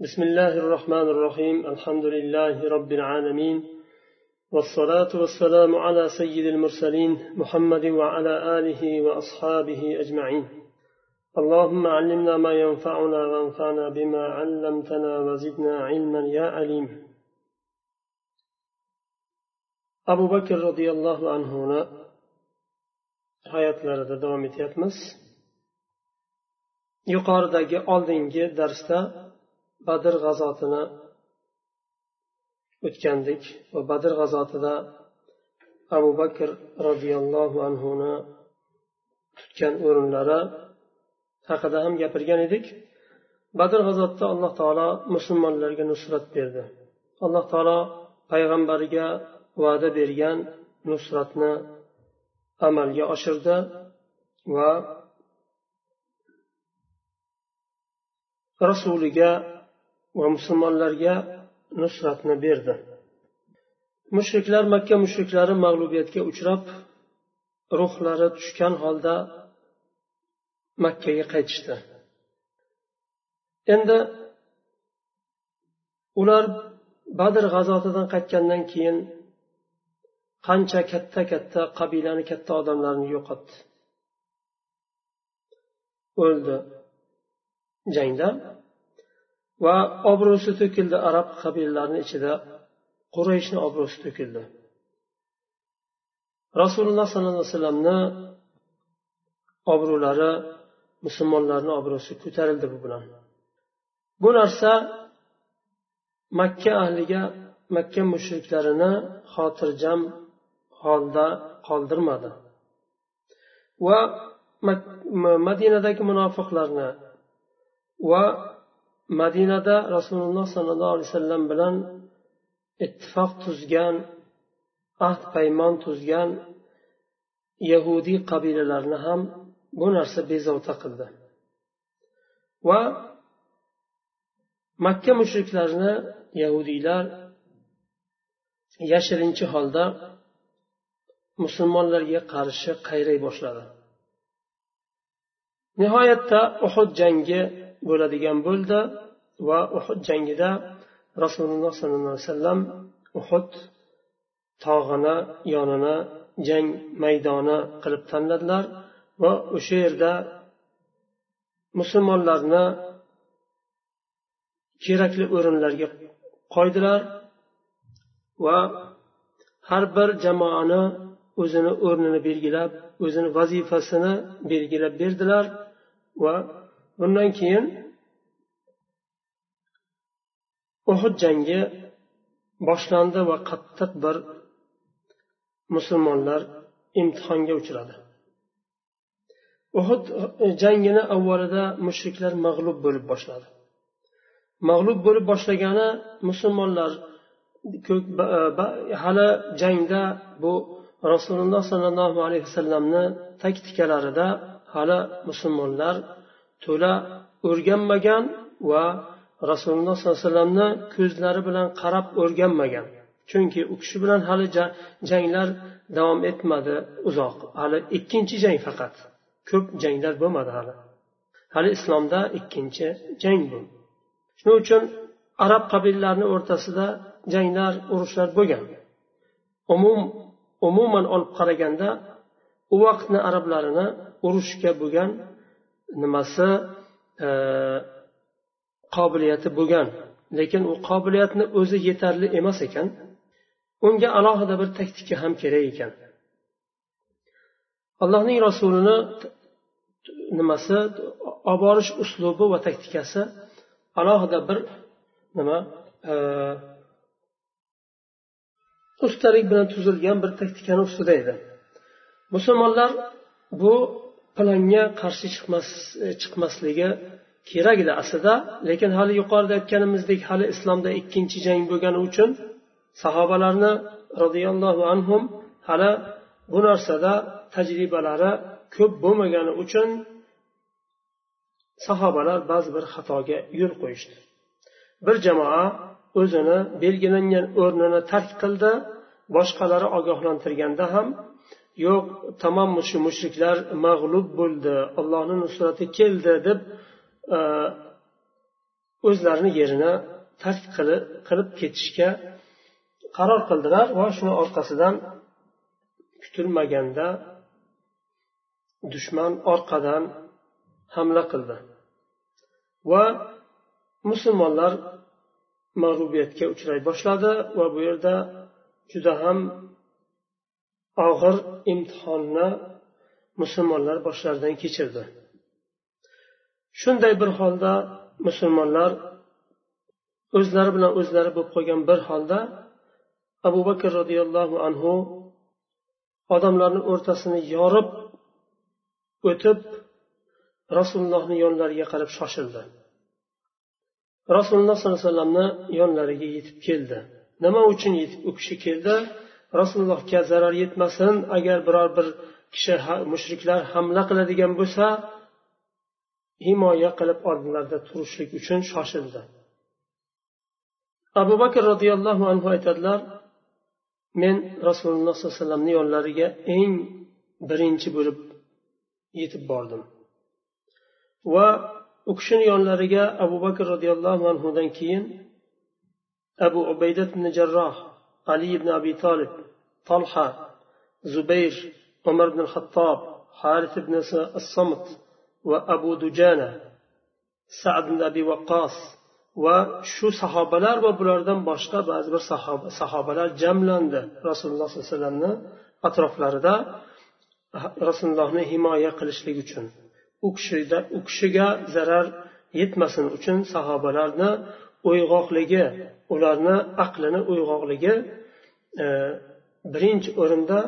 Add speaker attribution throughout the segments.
Speaker 1: بسم الله الرحمن الرحيم الحمد لله رب العالمين والصلاة والسلام على سيد المرسلين محمد وعلى آله وأصحابه أجمعين اللهم علمنا ما ينفعنا وانفعنا بما علمتنا وزدنا علما يا عليم أبو بكر رضي الله عنه hayotlarida davom etyapmiz. Yuqoridagi oldingi darsda badr g'azotini o'tgandik va badr g'azotida abu bakr roziyallohu anhuni tutgan o'rinlari haqida ham gapirgan edik. Badr g'azotida alloh taolo musulmonlarga nusrat berdi. Alloh taolo payg'ambariga va'da bergan nusratni amalga oshirdi va rasuliga va musulmonlarga nusratni berdi. Mushriklar makka mushriklari mag'lubiyatga uchrab ruhlari tushgan holda makkaga qaytishdi. Endi ular badr g'azotidan qaytgandan keyin qancha katta katta qabilani katta odamlarni yo'qotdi. O'ldi. Jangda va obro'si to'kildi arab qabilalarini ichida. Qurayshni obro'si to'kildi. Rasululloh sollallohu alayhi vasallamni obro'lari musulmonlarni obro'si ko'tarildi bu bilan. Bu narsa makka ahliga makka mushriklarini xotirjam holda qoldirmadi. Va madinadagi munofiqlarni va madinada rasululloh sollallohu alayhi vasallam bilan ittifoq tuzgan ahd paymon tuzgan yahudiy qabilalarni ham bu narsa bezovta qildi. Va makka mushriklarini yahudiylar yashirincha holda musulmonlarga qarshi qayray boshladi. Nihoyatda uhud jangi bo'ladigan bo'ldi. Va uhud jangida rasululloh sollallohu alayhi vasallam uhud tog'ini yonini jang maydoni qilib tanladilar va o'sha yerda musulmonlarni kerakli o'rinlarga qo'ydilar va har bir jamoani o'zini o'rnini belgilab o'zini vazifasini belgilab berdilar va bundan keyin uhud jangi boshlandi va qattiq bir musulmonlar imtihonga uchradi. Uhud e, jangini avvalida mushriklar mag'lub bo'lib boshladi. Mag'lub bo'lib boshlagani musulmonlar e, hali jangda bu rasululloh sollallohu alayhi vasallamni taktikalarida hali musulmonlar to'la o'rganmagan va rasululloh sollallohu alayhi vasallamni ko'zlari bilan qarab o'rganmagan. Chunki u kishi bilan hali janglar davom etmadi uzoq. Hali ikkinchi jang faqat. Ko'p janglar bo'lmadi hali. Hali islomda ikkinchi jang bu. Shuning uchun arab qabilalarini o'rtasida janglar urushlar bo'lgan. Umum umuman olib qaraganda u vaqtni arablarini urushga bo'lgan nimasi qobiliyati bo'lgan. Lekin u qobiliyatni o'zi yetarli emas ekan unga alohida bir taktika ham kerak ekan. Allohning rasulini nimasi olib borish uslubi va taktikasi alohida bir nima e, ustalik bilan tuzilgan bir taktikani ustida edi. Musulmonlar bu planga qarshi chiqmas e, chiqmasligi kerak edi aslida lekin hali yuqorida aytganimizdek hali islomda ikkinchi jang bo'lgani uchun sahobalarni roziyallohu anhum hali bu narsada tajribalari ko'p bo'lmagani uchun sahobalar ba'zi bir xatoga yo'l qo'yishdi. Bir jamoa o'zini belgilangan o'rnini tark qildi boshqalari ogohlantirganda ham yo'q tamom shu mushriklar mag'lub bo'ldi allohni nusrati keldi deb o'zlarini yerini tark qilib ketishga qaror qildilar va shuni orqasidan kutilmaganda dushman orqadan hamla qildi. Va musulmonlar mag'lubiyatga uchray boshladi va bu yerda juda ham og'ir imtihonni musulmonlar boshlaridan kechirdi. Shunday bir holda musulmonlar o'zlari bilan o'zlari bo'lib qolgan bir holda abu bakr roziyallohu anhu odamlarni o'rtasini yorib o'tib rasulullohni yonlariga qarab shoshildi. Rasululloh sollallohu alayhi vasallamni yonlariga yetib keldi. Nima uchun yetib u kishi keldi? Rasulullohga zarar yetmasin agar biror bir kishi mushriklar hamla qiladigan bo'lsa himoya qilib oldinlarida turishlik uchun shoshildi. Abu bakr roziyallohu anhu aytadilar men rasululloh sollallohu alayhi vasallamni yonlariga eng birinchi bo'lib yetib bordim. Va u kishini yonlariga abu bakr roziyallohu anhudan keyin abu ubaydat ibn jarroh ali ibn abi tolib tolha zubayr umar ibn xattob haris ibn samt va abu dujana sad ibn abi vaqqos va shu sahobalar va bulardan boshqa ba'zi bir sahobalar jamlandi rasululloh sollallohu alayhi vasallamni atroflarida rasulullohni himoya qilishlik uchun. U kishida u kishiga zarar yetmasin uchun sahobalarni uyg'oqligi ularni aqlini uyg'oqligi e, birinchi o'rinda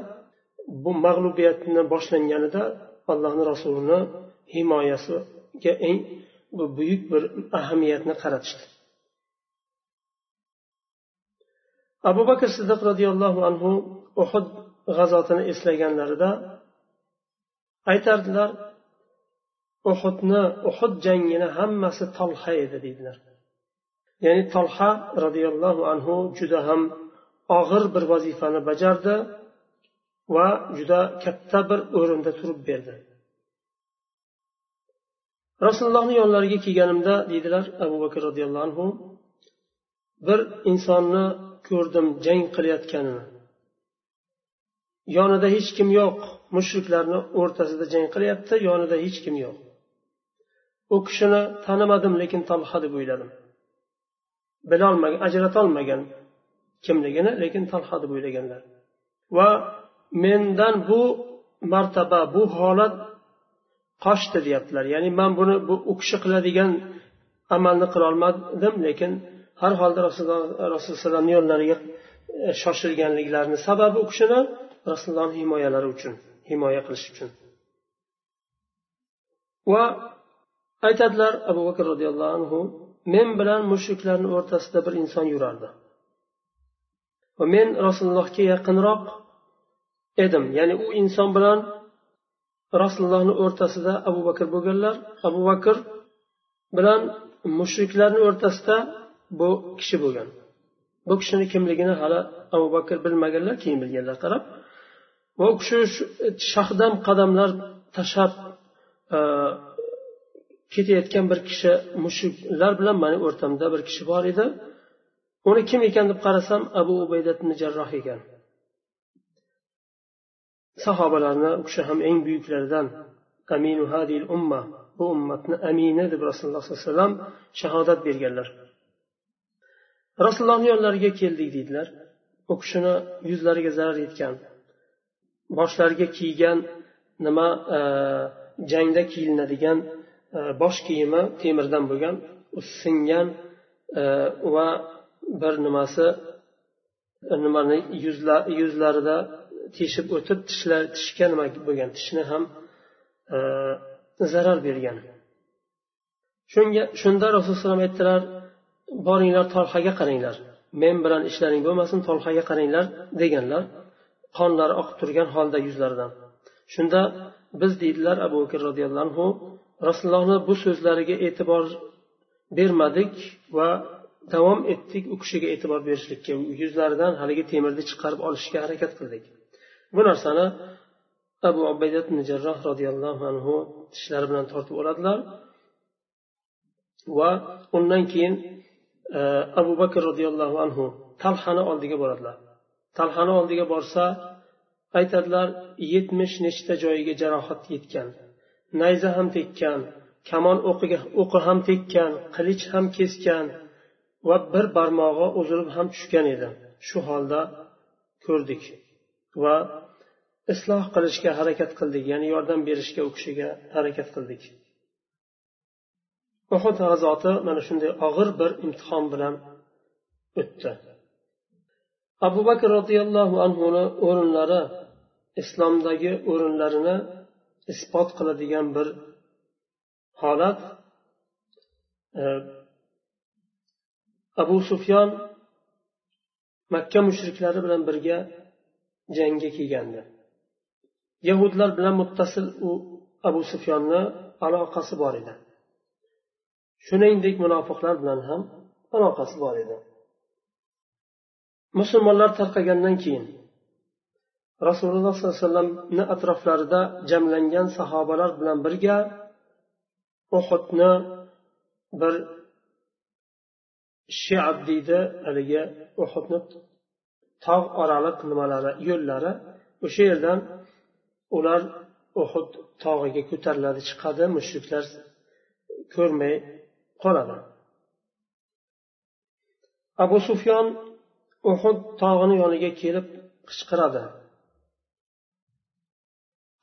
Speaker 1: bu mag'lubiyatni boshlanganida allohni rasulini himoyasiga eng buyuk bir ahamiyatni qaratishdi. Abu bakr siddiq roziyallohu anhu uhud g'azotini eslaganlarida aytardilar uhudni uhud jangini hammasi tolha edi deydilar ya'ni tolha roziyallohu anhu juda ham og'ir bir vazifani bajardi. Va juda katta bir o'rinda turib berdi. Rasulullohni yonlariga kelganimda deydilar abu bakr roziyallohu anhu bir insonni ko'rdim jang qilayotganini. Yonida hech kim yo'q mushriklarni o'rtasida jang qilyapti yonida hech kim yo'q. U kishini tanimadim lekin talha deb o'yladim. Bilolmagan ajratolmagan kimligini lekin talha deb o'ylaganlar. Va mendan bu martaba bu holat qochdi deyaptilar. Ya'ni man buni bu u kishi qiladigan amalni qilolmadim lekin har holda rasululloh rasululloh yo'llariga e, shoshilganliklarini sababi u kishini rasulullohni himoyalari uchun himoya qilish uchun. Va aytadilar abu bakr roziyallohu anhu men bilan mushriklarni o'rtasida bir inson yurardi. Va men rasulullohga yaqinroq edim. Ya'ni u inson bilan rasulullohni o'rtasida abu bakr bo'lganlar. Abu bakr bilan mushriklarni o'rtasida bu kishi bo'lgan. Bu kishini kimligini hali abu bakr bilmaganlar keyin bilganlar qarab. Va u kishi shahdam qadamlar tashlab e, ketayotgan bir kishi mushuklar bilan mani o'rtamda bir kishi bor edi. Uni kim ekan deb qarasam abu ubaydatni jarroh ekan. Sahobalarni u kishi ham eng buyuklaridan aminu hadil umma bu ummatni amini deb rasululloh sollallohu alayhi vasallam shahodat berganlar. Rasulullohni yonlariga keldik deydilar. U kishini yuzlariga zarar yetgan boshlariga kiygan nima e, jangda kiyilinadigan e, bosh kiyimi temirdan bo'lgan singan e, va bir nimasi nimani yuzlarida teshib o'tib tishlar tishga nima bo'lgan tishni ham e, zarar bergan. Shunga shunda rasululloh aytdilar boringlar tolhaga qaranglar. Men bilan ishlaring bo'lmasin tolhaga qaranglar deganlar. Qonlari oqib turgan holda yuzlaridan. Shunda biz deydilar abu bakr roziyallohu anhu rasulullohni bu so'zlariga e'tibor bermadik va davom etdik u kishiga e'tibor berishlikka. Yuzlaridan haligi temirni chiqarib olishga harakat qildik. Bu narsani abu ubaydat jarroh roziyallohu anhu tishlari bilan tortib oladilar. Va undan keyin e, abu bakr roziyallohu anhu talhani oldiga boradilar. Talhani oldiga borsa aytadilar yetmish nechta joyiga jarohat yetgan nayza ham tekkan kamon o'qiga o'qi ham tekkan qilich ham kesgan va bir barmog'i uzilib ham tushgan edi. Shu holda ko'rdik. Va isloh qilishga harakat qildik. Ya'ni yordam berishga u kishiga harakat qildik. Uhud g'azoti mana shunday og'ir bir imtihon bilan o'tdi. Abu bakr roziyallohu anhuni o'rinlari islomdagi o'rinlarini isbot qiladigan bir holat e, abu sufyon makka mushriklari bilan birga jangga kelgandi. Yahudlar bilan muttasil u abu sufyonni aloqasi bor edi. Shuningdek munofiqlar bilan ham aloqasi bor edi. Musulmonlar tarqagandan keyin rasululloh sollallohu alayhi vasallamni atroflarida jamlangan sahobalar bilan birga uhudni bir shiab deydi haligi uhudni tog' oraliq nimalari yo'llari o'sha yerdan ular uhud tog'iga ko'tariladi chiqadi mushriklar ko'rmay qoladi. Abu sufyon uhud tog'ini yoniga kelib qichqiradi.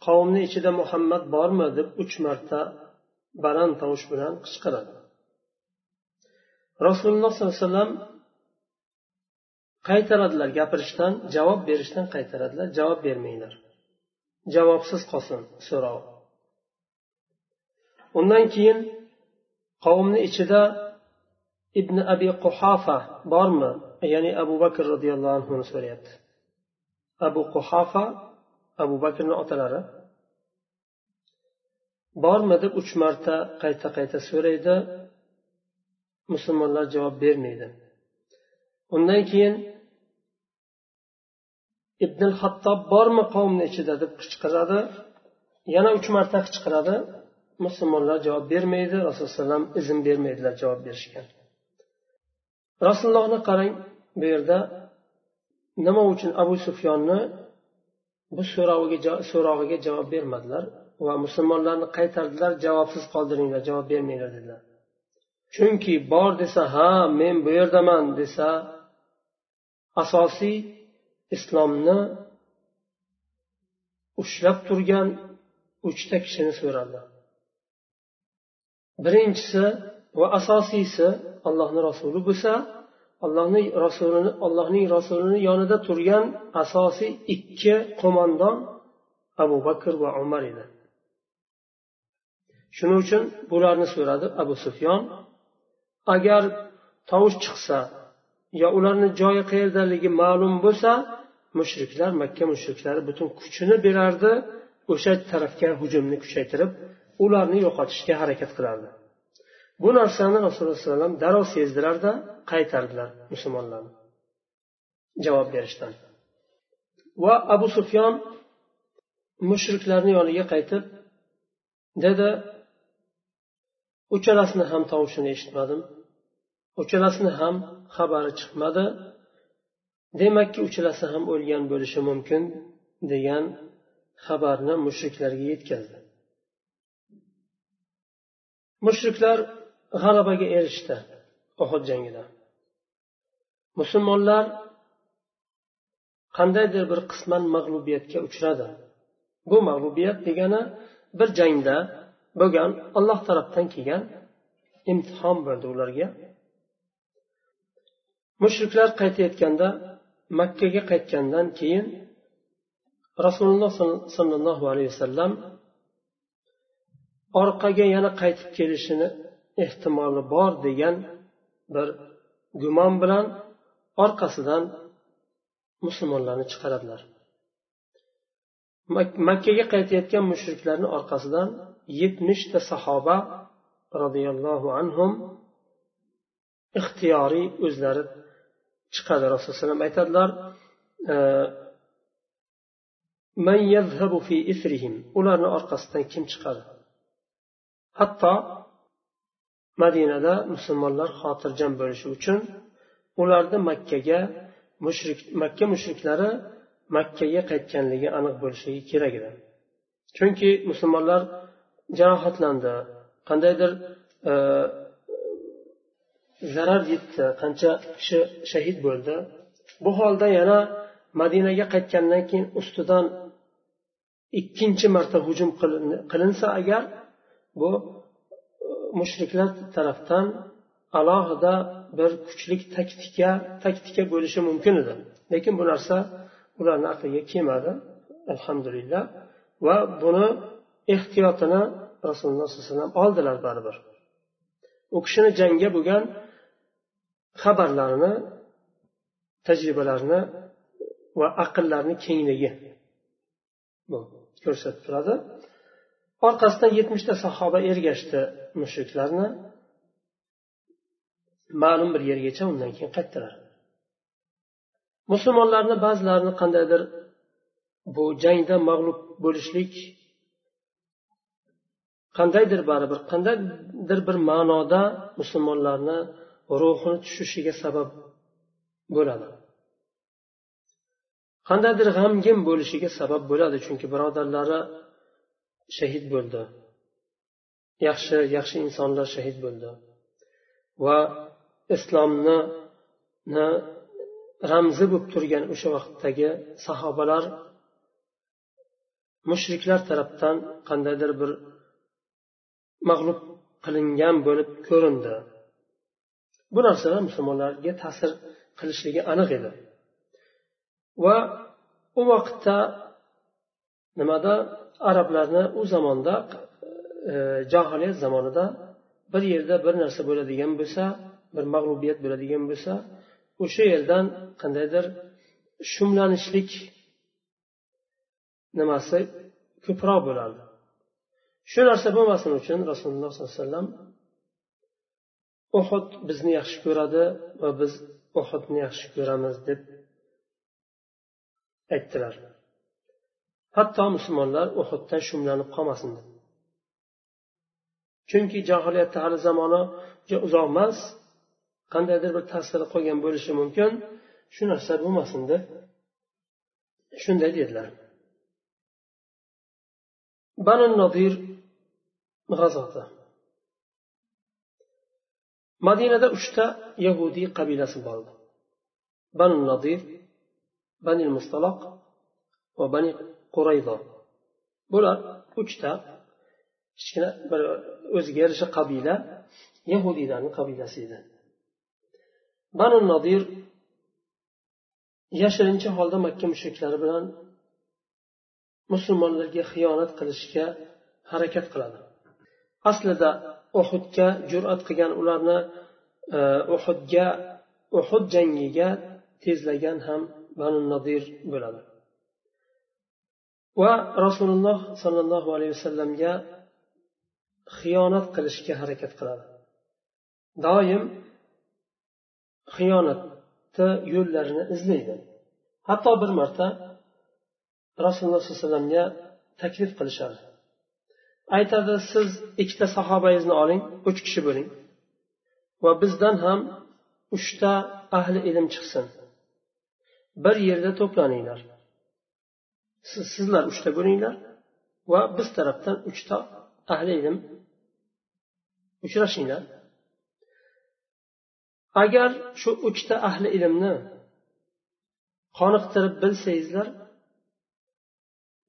Speaker 1: Qavmni ichida muhammad bormi deb uch marta baland tovush bilan qichqiradi. Rasululloh sollallohu alayhi vasallam qaytaradilar gapirishdan javob berishdan qaytaradilar javob bermanglar. Javobsiz qolsin so'rov. Undan keyin qavmni ichida ibn abi quhafa bormi? Ya'ni abu bakr roziyallohu anhuni so'rayapti. Abu quhafa abu bakrni otalari. Bormi deb uch marta qayta qayta so'raydi. Musulmonlar javob bermaydi. Undan keyin ibn hattob bormi qavmni ichida deb qichqiradi. Yana uch marta qichqiradi. Musulmonlar javob bermaydi. Rasululloh alayhi vasallam izn bermaydilar javob berishga. Rasulullohni qarang bu yerda nima uchun abu sufyonni bu so'rog'iga javob bermadilar va musulmonlarni qaytardilar javobsiz qoldiringlar javob bermanglar dedilar. Chunki bor desa ha men bu yerdaman desa asosiy islomni ushlab turgan uchta kishini so'radi. Birinchisi va asosiysi allohni rasuli bo'lsa allohni rasulini allohning rasulini yonida turgan asosiy ikki qo'mondon abu bakr va umar edi. Shuning uchun bularni so'radi abu sufyon agar tovush chiqsa yo ularni joyi qayerdaligi ma'lum bo'lsa mushriklar makka mushriklari butun kuchini berardi o'sha tarafga hujumni kuchaytirib ularni yo'qotishga harakat qilardi. Bu narsani rasululloh alayhi vasallam darrov sezdilarda qaytardilar musulmonlarni. Javob berishdan. Va abu sufyon mushriklarni yoniga qaytib dedi uchalasini ham tovushini eshitmadim. Uchalasini ham xabari chiqmadi. Demakki uchalasi ham o'lgan bo'lishi mumkin degan xabarni mushriklarga yetkazdi. Mushriklar g'alabaga erishdi uhud jangida. Musulmonlar qandaydir bir qisman mag'lubiyatga uchradi. Bu mag'lubiyat degani bir jangda bo'lgan alloh tarafdan kelgan imtihon bo'ldi ularga. Mushriklar qaytayotganda makkaga qaytgandan keyin rasululloh sollallohu alayhi vasallam orqaga yana qaytib kelishini ehtimoli bor degan bir gumon bilan orqasidan musulmonlarni chiqaradilar. Makkaga qaytayotgan mushriklarni orqasidan yetmishta sahoba roziyallohu anhum ixtiyoriy o'zlari chiqadi. Rasululloh alayhi vasallam aytadilar e, ularni orqasidan kim chiqadi? Hatto madinada musulmonlar xotirjam bo'lishi uchun ularni makkaga mushrik makka mushriklari makkaga qaytganligi aniq bo'lishligi kerak edi. Chunki musulmonlar jarohatlandi. Qandaydir e, zarar yetdi. Qancha kishi shahid bo'ldi. Bu holda yana madinaga qaytgandan keyin ustidan ikkinchi marta hujum qilinsa agar bu e, mushriklar tarafdan alohida bir kuchlik taktika taktika bo'lishi mumkin edi. Lekin bu narsa ularni aqliga kelmadi alhamdulillah. Va buni ehtiyotini rasululloh sollallohu alayhi vasallam oldilar baribir. U kishini jangga bo'lgan xabarlarini tajribalarini va aqllarini kengligi bu ko'rsatib turadi. Orqasidan yetmishta sahoba ergashdi mushriklarni. Ma'lum bir yergacha undan keyin qaytdilar. Musulmonlarni ba'zilarini qandaydir bu jangda mag'lub bo'lishlik qandaydir baribir qandaydir bir ma'noda musulmonlarni ruhini tushishiga sabab bo'ladi. Qandaydir g'amgin bo'lishiga sabab bo'ladi chunki birodarlari shahid bo'ldi. Yaxshi yaxshi insonlar shahid bo'ldi. Va islomni ramzi bo'lib turgan o'sha vaqtdagi sahobalar mushriklar tarafdan qandaydir bir mag'lub qilingan bo'lib ko'rindi. Bu narsalar musulmonlarga ta'sir qilishligi aniq edi. Va u vaqtda nimada? Arablarni u zamonda e, johiliyat zamonida bir yerda bir narsa bo'ladigan bo'lsa bir mag'lubiyat bo'ladigan bo'lsa o'sha yerdan qandaydir shumlanishlik nimasi ko'proq bo'lardi. Shu narsa bo'lmasin uchun rasululloh sollallohu alayhi vasallam uhud bizni yaxshi ko'radi va biz uhudni yaxshi ko'ramiz deb aytdilar. Hatto musulmonlar uhuddan shumlanib qolmasin chunki johiliyatda hali zamoni uzoq emas qandaydir bir ta'siri qolgan bo'lishi mumkin. Shu narsa bo'lmasin deb shunday dedilar. Banu nodir g'azoti madinada uchta yahudiy qabilasi bor edi. Banu nadir bani mustaloq va bani qurayzo bular uchta kichkina bir o'ziga yarasha qabila yahudiylarni qabilasi edi. Banu nodir yashirincha holda makka mushriklari bilan musulmonlarga xiyonat qilishga harakat qiladi. Aslida uhudga jur'at qilgan ularni e, uhudga uhud jangiga tezlagan ham banu nodir bo'ladi. Va rasululloh sollallohu alayhi vasallamga xiyonat qilishga harakat qiladi. Doim xiyonatni yo'llarini izlaydi. Hatto bir marta rasululloh sollallohu alayhi vasallamga taklif qilishadi. Aytadi siz ikkita sahobangizni oling uch kishi bo'ling va bizdan ham uchta ahli ilm chiqsin. Bir yerda to'planinglar. Siz sizlar uchta bo'linglar va biz tarafdan uchta ahli ilm uchrashinglar. Agar shu uchta ahli ilmni qoniqtirib bilsangizlar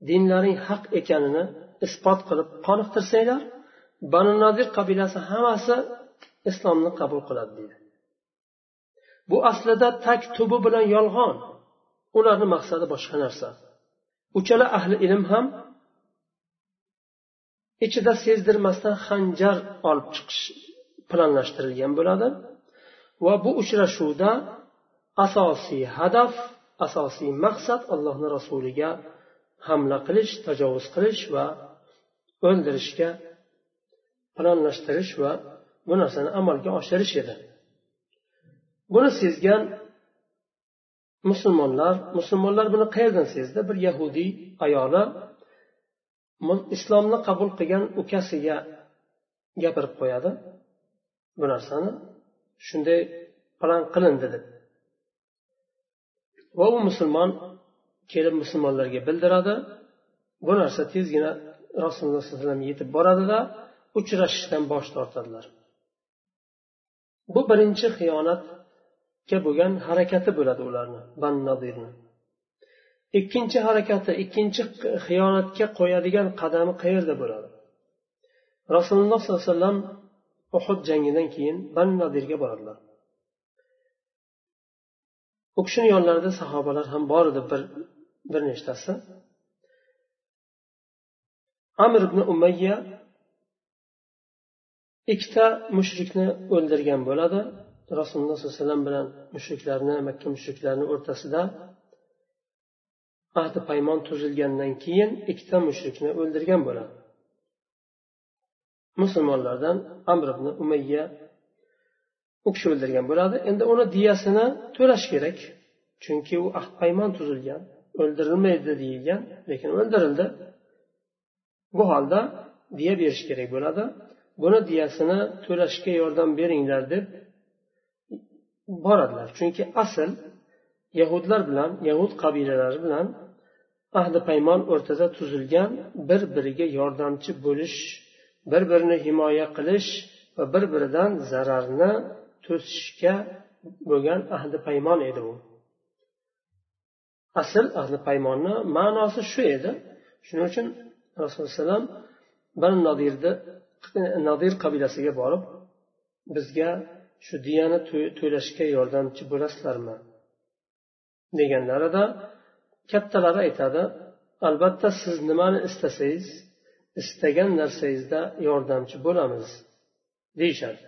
Speaker 1: dinlaring haq ekanini isbot qilib qoniqtirsanglar banu nodir qabilasi hammasi islomni qabul qiladi deydi. Bu aslida tak tubi bilan yolg'on. Ularni maqsadi boshqa narsa. Uchala ahli ilm ham ichida sezdirmasdan xanjar olib chiqish planlashtirilgan bo'ladi va bu uchrashuvda asosiy hadaf asosiy maqsad allohni rasuliga hamla qilish tajovuz qilish va o'ldirishga planlashtirish va bu narsani amalga oshirish edi. Buni sezgan musulmonlar musulmonlar buni qayerdan sezdi? Bir yahudiy ayoli islomni qabul qilgan ukasiga gapirib qo'yadi. Bu narsani shunday plan qilindi deb. Va u musulmon kelib musulmonlarga bildiradi. Bu narsa tezgina rasululloh sollallohu alayhi vasallam yetib boradida uchrashishdan bosh tortadilar. Bu birinchi xiyonatga bo'lgan harakati bo'ladi ularni banu nadirni. Ikkinchi harakati ikkinchi xiyonatga qo'yadigan qadami qayerda bo'ladi? Rasululloh sollallohu alayhi vasallam uhud jangidan keyin banu nadirga boradilar. U kishini yonlarida sahobalar ham bor edi bir bir nechtasi. Amir ibn umayya ikkita mushrikni o'ldirgan bo'ladi. Rasululloh sollallohu alayhi vasallam bilan mushriklarni makka mushriklarini o'rtasida ahdi paymon tuzilgandan keyin ikkita mushrikni o'ldirgan bo'ladi. Musulmonlardan amr ibn umayya u kishi o'ldirgan bo'ladi. Endi uni diyasini to'lash kerak chunki u ahd paymon tuzilgan. O'ldirilmaydi deyilgan lekin o'ldirildi. Bu holda diya berish kerak bo'ladi. Buni diyasini to'lashga yordam beringlar deb boradilar. Chunki asl yahudlar bilan yahud qabilalari bilan ahdi paymon o'rtada tuzilgan bir biriga yordamchi bo'lish bir birini himoya qilish va bir biridan zararni to'sishga bo'lgan ahdi paymon edi u. asl ahli paymonni ma'nosi shu edi. Shuning uchun rasululloh alayhivasallam bir nodirni nodir qabilasiga borib bizga shu diyani to'lashga yordamchi bo'lasizlarmi? deganlarida kattalari aytadi albatta siz nimani istasangiz istagan narsangizda yordamchi bo'lamiz deyishadi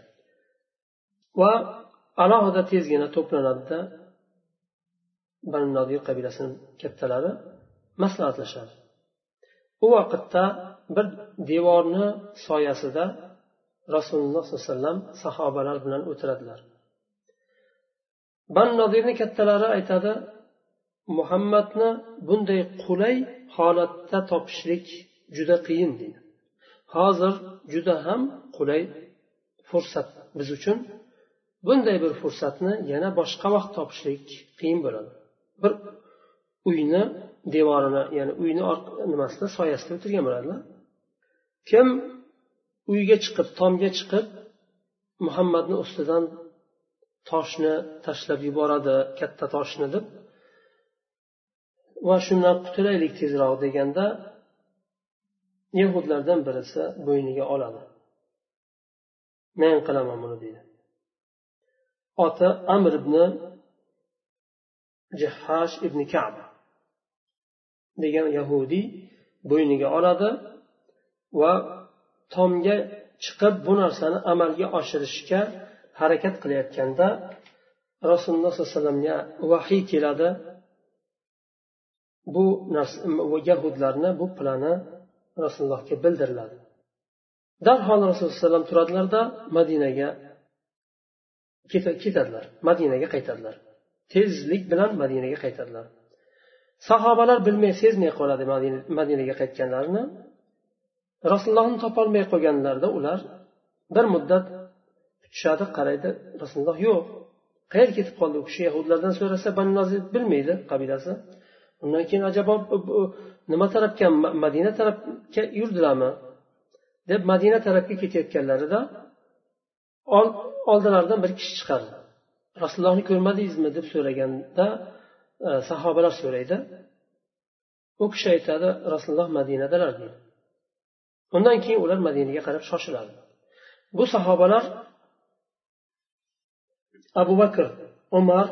Speaker 1: va alohida tezgina to'planadida banu nodir qabilasini kattalari maslahatlashadi. U vaqtda bir devorni soyasida rasululloh sollallohu alayhi vasallam sahobalar bilan o'tiradilar. Banu nodirni kattalari aytadi muhammadni bunday qulay holatda topishlik juda qiyin deydi. Hozir juda ham qulay fursat biz uchun. Bunday bir fursatni yana boshqa vaqt topishlik qiyin bo'ladi. Bir uyni devorini ya'ni uyni nimasida soyasida o'tirgan bo'ladilar kim uyga chiqib tomga chiqib muhammadni ustidan toshni tashlab yuboradi katta toshni deb va shundan qutulaylik tezroq deganda yahudlardan birisi bo'yniga oladi. Men qilaman buni deydi. Oti amr ibn jahhash ibn kaba degan yahudiy bo'yniga oladi va tomga chiqib bu narsani amalga oshirishga harakat qilayotganda rasululloh sollallohu alayhi vasallamga vahiy keladi. Bu narsa yahudlarni bu plani rasulullohga bildiriladi. Darhol rasululloh alayhi vasallam turadilarda madinaga ketadilar madinaga qaytadilar. Tezlik bilan madinaga qaytadilar. Sahobalar bilmay sezmay qoladi madinaga qaytganlarini rasulullohni topolmay qolganlarida ular bir muddat kutishadi qaraydi rasululloh yo'q qayerga ketib qoldi u kishi? Yahudlardan so'rasa banu bilmaydi qabilasi. Undan keyin ajabo nima tarafga madina tarafga yurdilarmi? deb madina tarafga ketayotganlarida oldilaridan bir kishi chiqadi rasulullohni ko'rmadingizmi deb so'raganda e, sahobalar so'raydi. U kishi aytadi rasululloh madinadalar deydi. Undan keyin ular madinaga qarab shoshiladi. Bu sahobalar abu bakr umar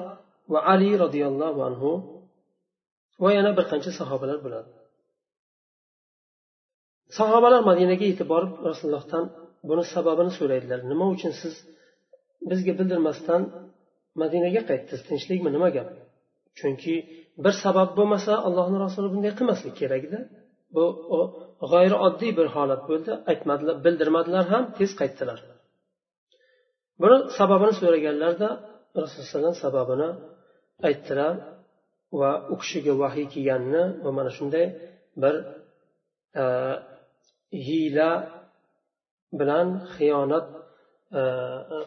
Speaker 1: va ali roziyallohu anhu va yana bir qancha sahobalar bo'ladi. Sahobalar madinaga yetib borib rasulullohdan buni sababini so'raydilar. Nima uchun siz bizga bildirmasdan madinaga qaytdi tinchlikmi? Nima gap? Chunki bir sabab bo'lmasa allohni rasuli bunday qilmaslik kerak edi bu g'ayrioddiy bir holat bo'ldi. Aytmadilar bildirmadilar ham tez qaytdilar. Buni sababini so'raganlarida rasululloh sababini aytdilar va u kishiga vahiy kelganini va mana shunday bir e, hiyla bilan xiyonat e,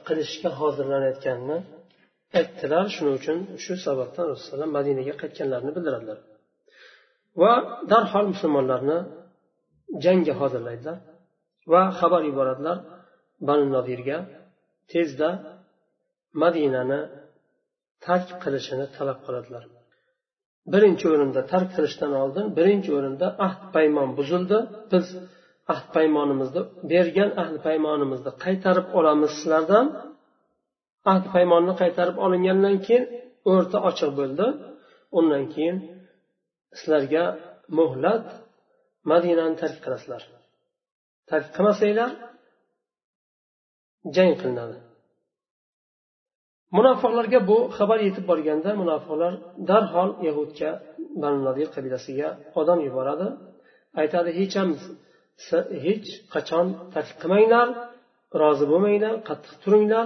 Speaker 1: qilishga hozirlanayotganini aytdilar shuning uchun shu sababdan rasululloh madinaga qaytganlarini bildiradilar. Va darhol musulmonlarni jangga hozirlaydilar va xabar yuboradilar banu nodirga tezda madinani tark qilishini talab qiladilar. Birinchi o'rinda tark qilishdan oldin birinchi o'rinda ahd paymon buzildi. Biz ahd paymonimizni bergan ahd paymonimizni qaytarib olamiz sizlardan. Ahd paymonni qaytarib olingandan keyin o'rta ochiq bo'ldi. Undan keyin sizlarga muhlat madinani tark qilasizlar. Tark qilmasanglar jang qilinadi. Munofiqlarga bu xabar yetib borganda munofiqlar darhol yahudga banu nadir qabilasiga odam yuboradi. Aytadi hech ham hech qachon tark qilmanglar rozi bo'lmanglar qattiq turinglar.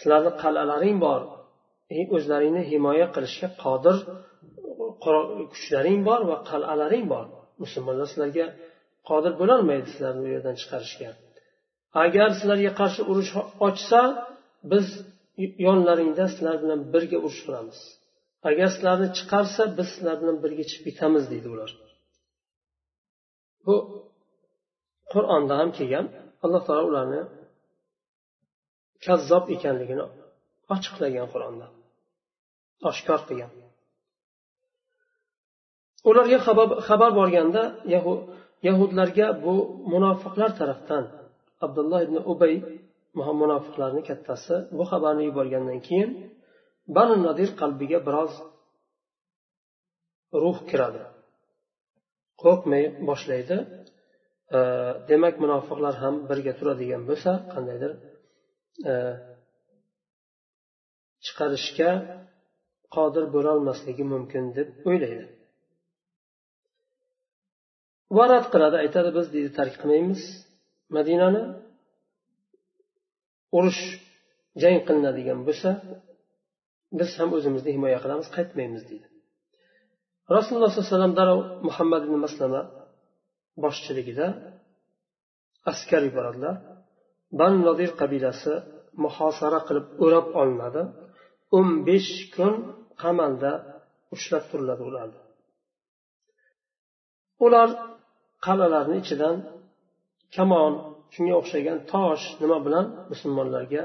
Speaker 1: Sizlarni qal'alaring bor. O'zlaringni himoya qilishga qodir kuchlaring bor va qal'alaring bor. Musulmonlar sizlarga qodir bo'lolmaydi sizlarni bu yerdan chiqarishga. Agar sizlarga qarshi urush ochsa biz yonlaringda sizlar bilan birga urush qilamiz agar sizlarni chiqarsa biz sizlar bilan birga chiqib ketamiz deydi ular. Bu qur'onda ham kelgan. Alloh taolo ularni kazzob ekanligini ochiqlagan qur'onda. Oshkor qilgan. Ularga xabar borganda yahudlarga bu munofiqlar tarafdan abdulloh ibn ubay munofiqlarni kattasi bu xabarni yuborgandan keyin banu nadir qalbiga biroz ruh kiradi. Qo'rqmay boshlaydi. Demak munofiqlar ham birga turadigan bo'lsa qandaydir E, chiqarishga qodir bo'lolmasligi mumkin deb o'ylaydi. Va rad qiladi aytadi biz deydi tark qilmaymiz. Madinani urush jang qilinadigan bo'lsa biz ham o'zimizni himoya qilamiz qaytmaymiz deydi. Rasululloh sollallohu alayhi vasallam darrov muhammad ibn maslama boshchiligida askar yuboradilar. Banu nodir qabilasi muhosara qilib o'rab olinadi. O'n besh kun qamalda ushlab turiladi ularni. Ular qal'alarni ichidan kamon shunga o'xshagan tosh nima bilan musulmonlarga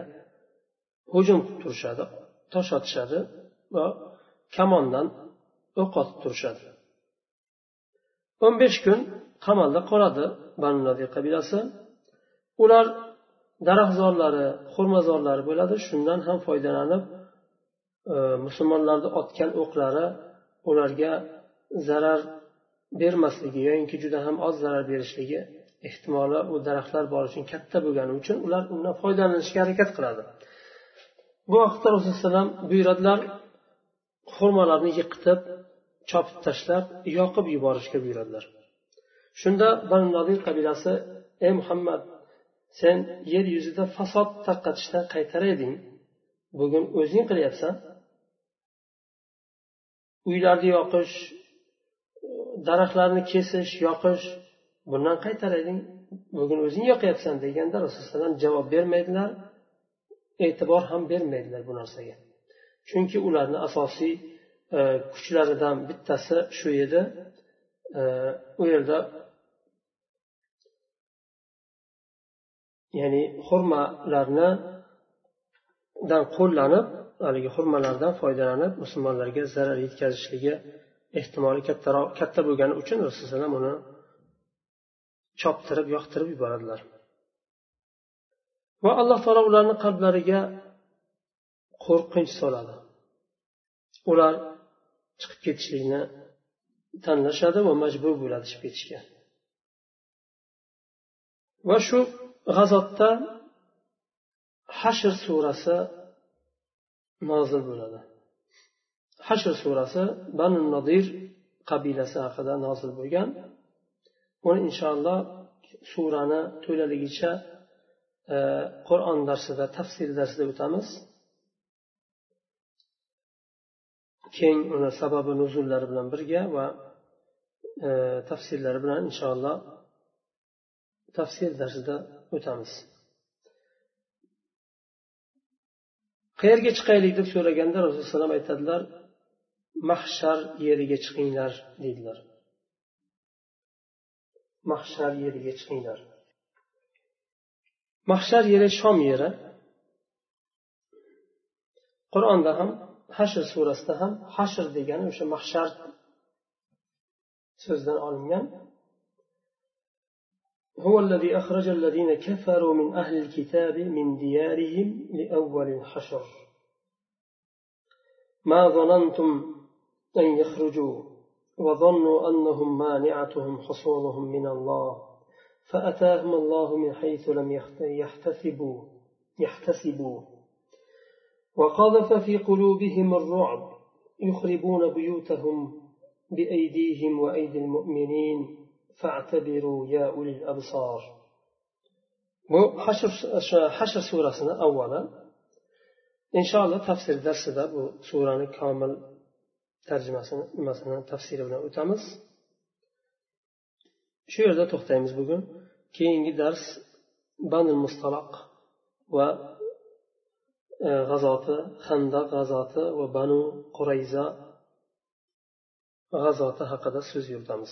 Speaker 1: hujum qilib turishadi tosh otishadi va kamondan o'q otib turishadi. O'n besh kun qamalda qoladi banu nadir qabilasi. Ular daraxtzorlari xurmazorlari bo'ladi. Shundan ham foydalanib e, musulmonlarni otgan o'qlari ularga zarar bermasligi yoyinki juda ham oz zarar berishligi ehtimoli u daraxtlar bor uchun katta bo'lgani uchun ular undan foydalanishga harakat qiladi. Bu vaqtda rasululloh buyuradilar xurmalarni yiqitib chopib tashlab yoqib yuborishga buyuradilar. Shunda banu nodir qabilasi ey muhammad sen yer yuzida fasod tarqatishdan qaytar eding bugun o'zing qilyapsan. Uylarni yoqish daraxtlarni kesish yoqish bundan qaytar eding bugun o'zing yoqyapsan deganda rasululloh alayhi vasallam javob bermaydilar e'tibor ham bermaydilar bu narsaga. Chunki ularni asosiy e, kuchlaridan bittasi shu edi. E, u yerda ya'ni xurmalarni dan qo'llanib haligi xurmalardan foydalanib musulmonlarga zarar yetkazishligi ehtimoli kattaroq katta bo'lgani uchun rasululloh uni choptirib yoqtirib yuboradilar. Va alloh taolo ularni qalblariga qo'rqinch soladi. Ular chiqib ketishlikni tanlashadi va majbur bo'ladi chiqib ketishga. Va shu g'azotda hashr surasi nozil bo'ladi. Hashr surasi banu nodir qabilasi haqida nozil bo'lgan. Uni inshaalloh surani to'laligicha e, qur'on darsida tafsir darsida o'tamiz. Keng uni sababi nuzullari bilan birga va e, tafsirlari bilan inshaalloh tafsir darsida o'tamiz. Qayerga chiqaylik deb so'raganda rasululloh alayhivasallam aytadilar mahshar yeriga chiqinglar deydilar. Mahshar yeriga chiqinglar. Mahshar yeri shom yeri. Qur'onda ham hashr surasida ham hashr degani o'sha mahshar so'zidan olingan هو الذي أخرج الذين كفروا من أهل الكتاب من ديارهم لأول الحشر ما ظننتم أن يخرجوا وظنوا أنهم مانعتهم حصولهم من الله فأتاهم الله من حيث لم يحتسبوا يحتسبوا. وقذف في قلوبهم الرعب يخربون بيوتهم بأيديهم وأيدي المؤمنين. bu hashr o'sha hashr surasini avvali inshaalloh tafsir darsida bu surani komil tarjimasini nimasini tafsiri bilan o'tamiz shu yerda to'xtaymiz bugun keyingi dars banul mustaloq va e, g'azoti handaq g'azoti va banu qurayza g'azoti haqida so'z yuritamiz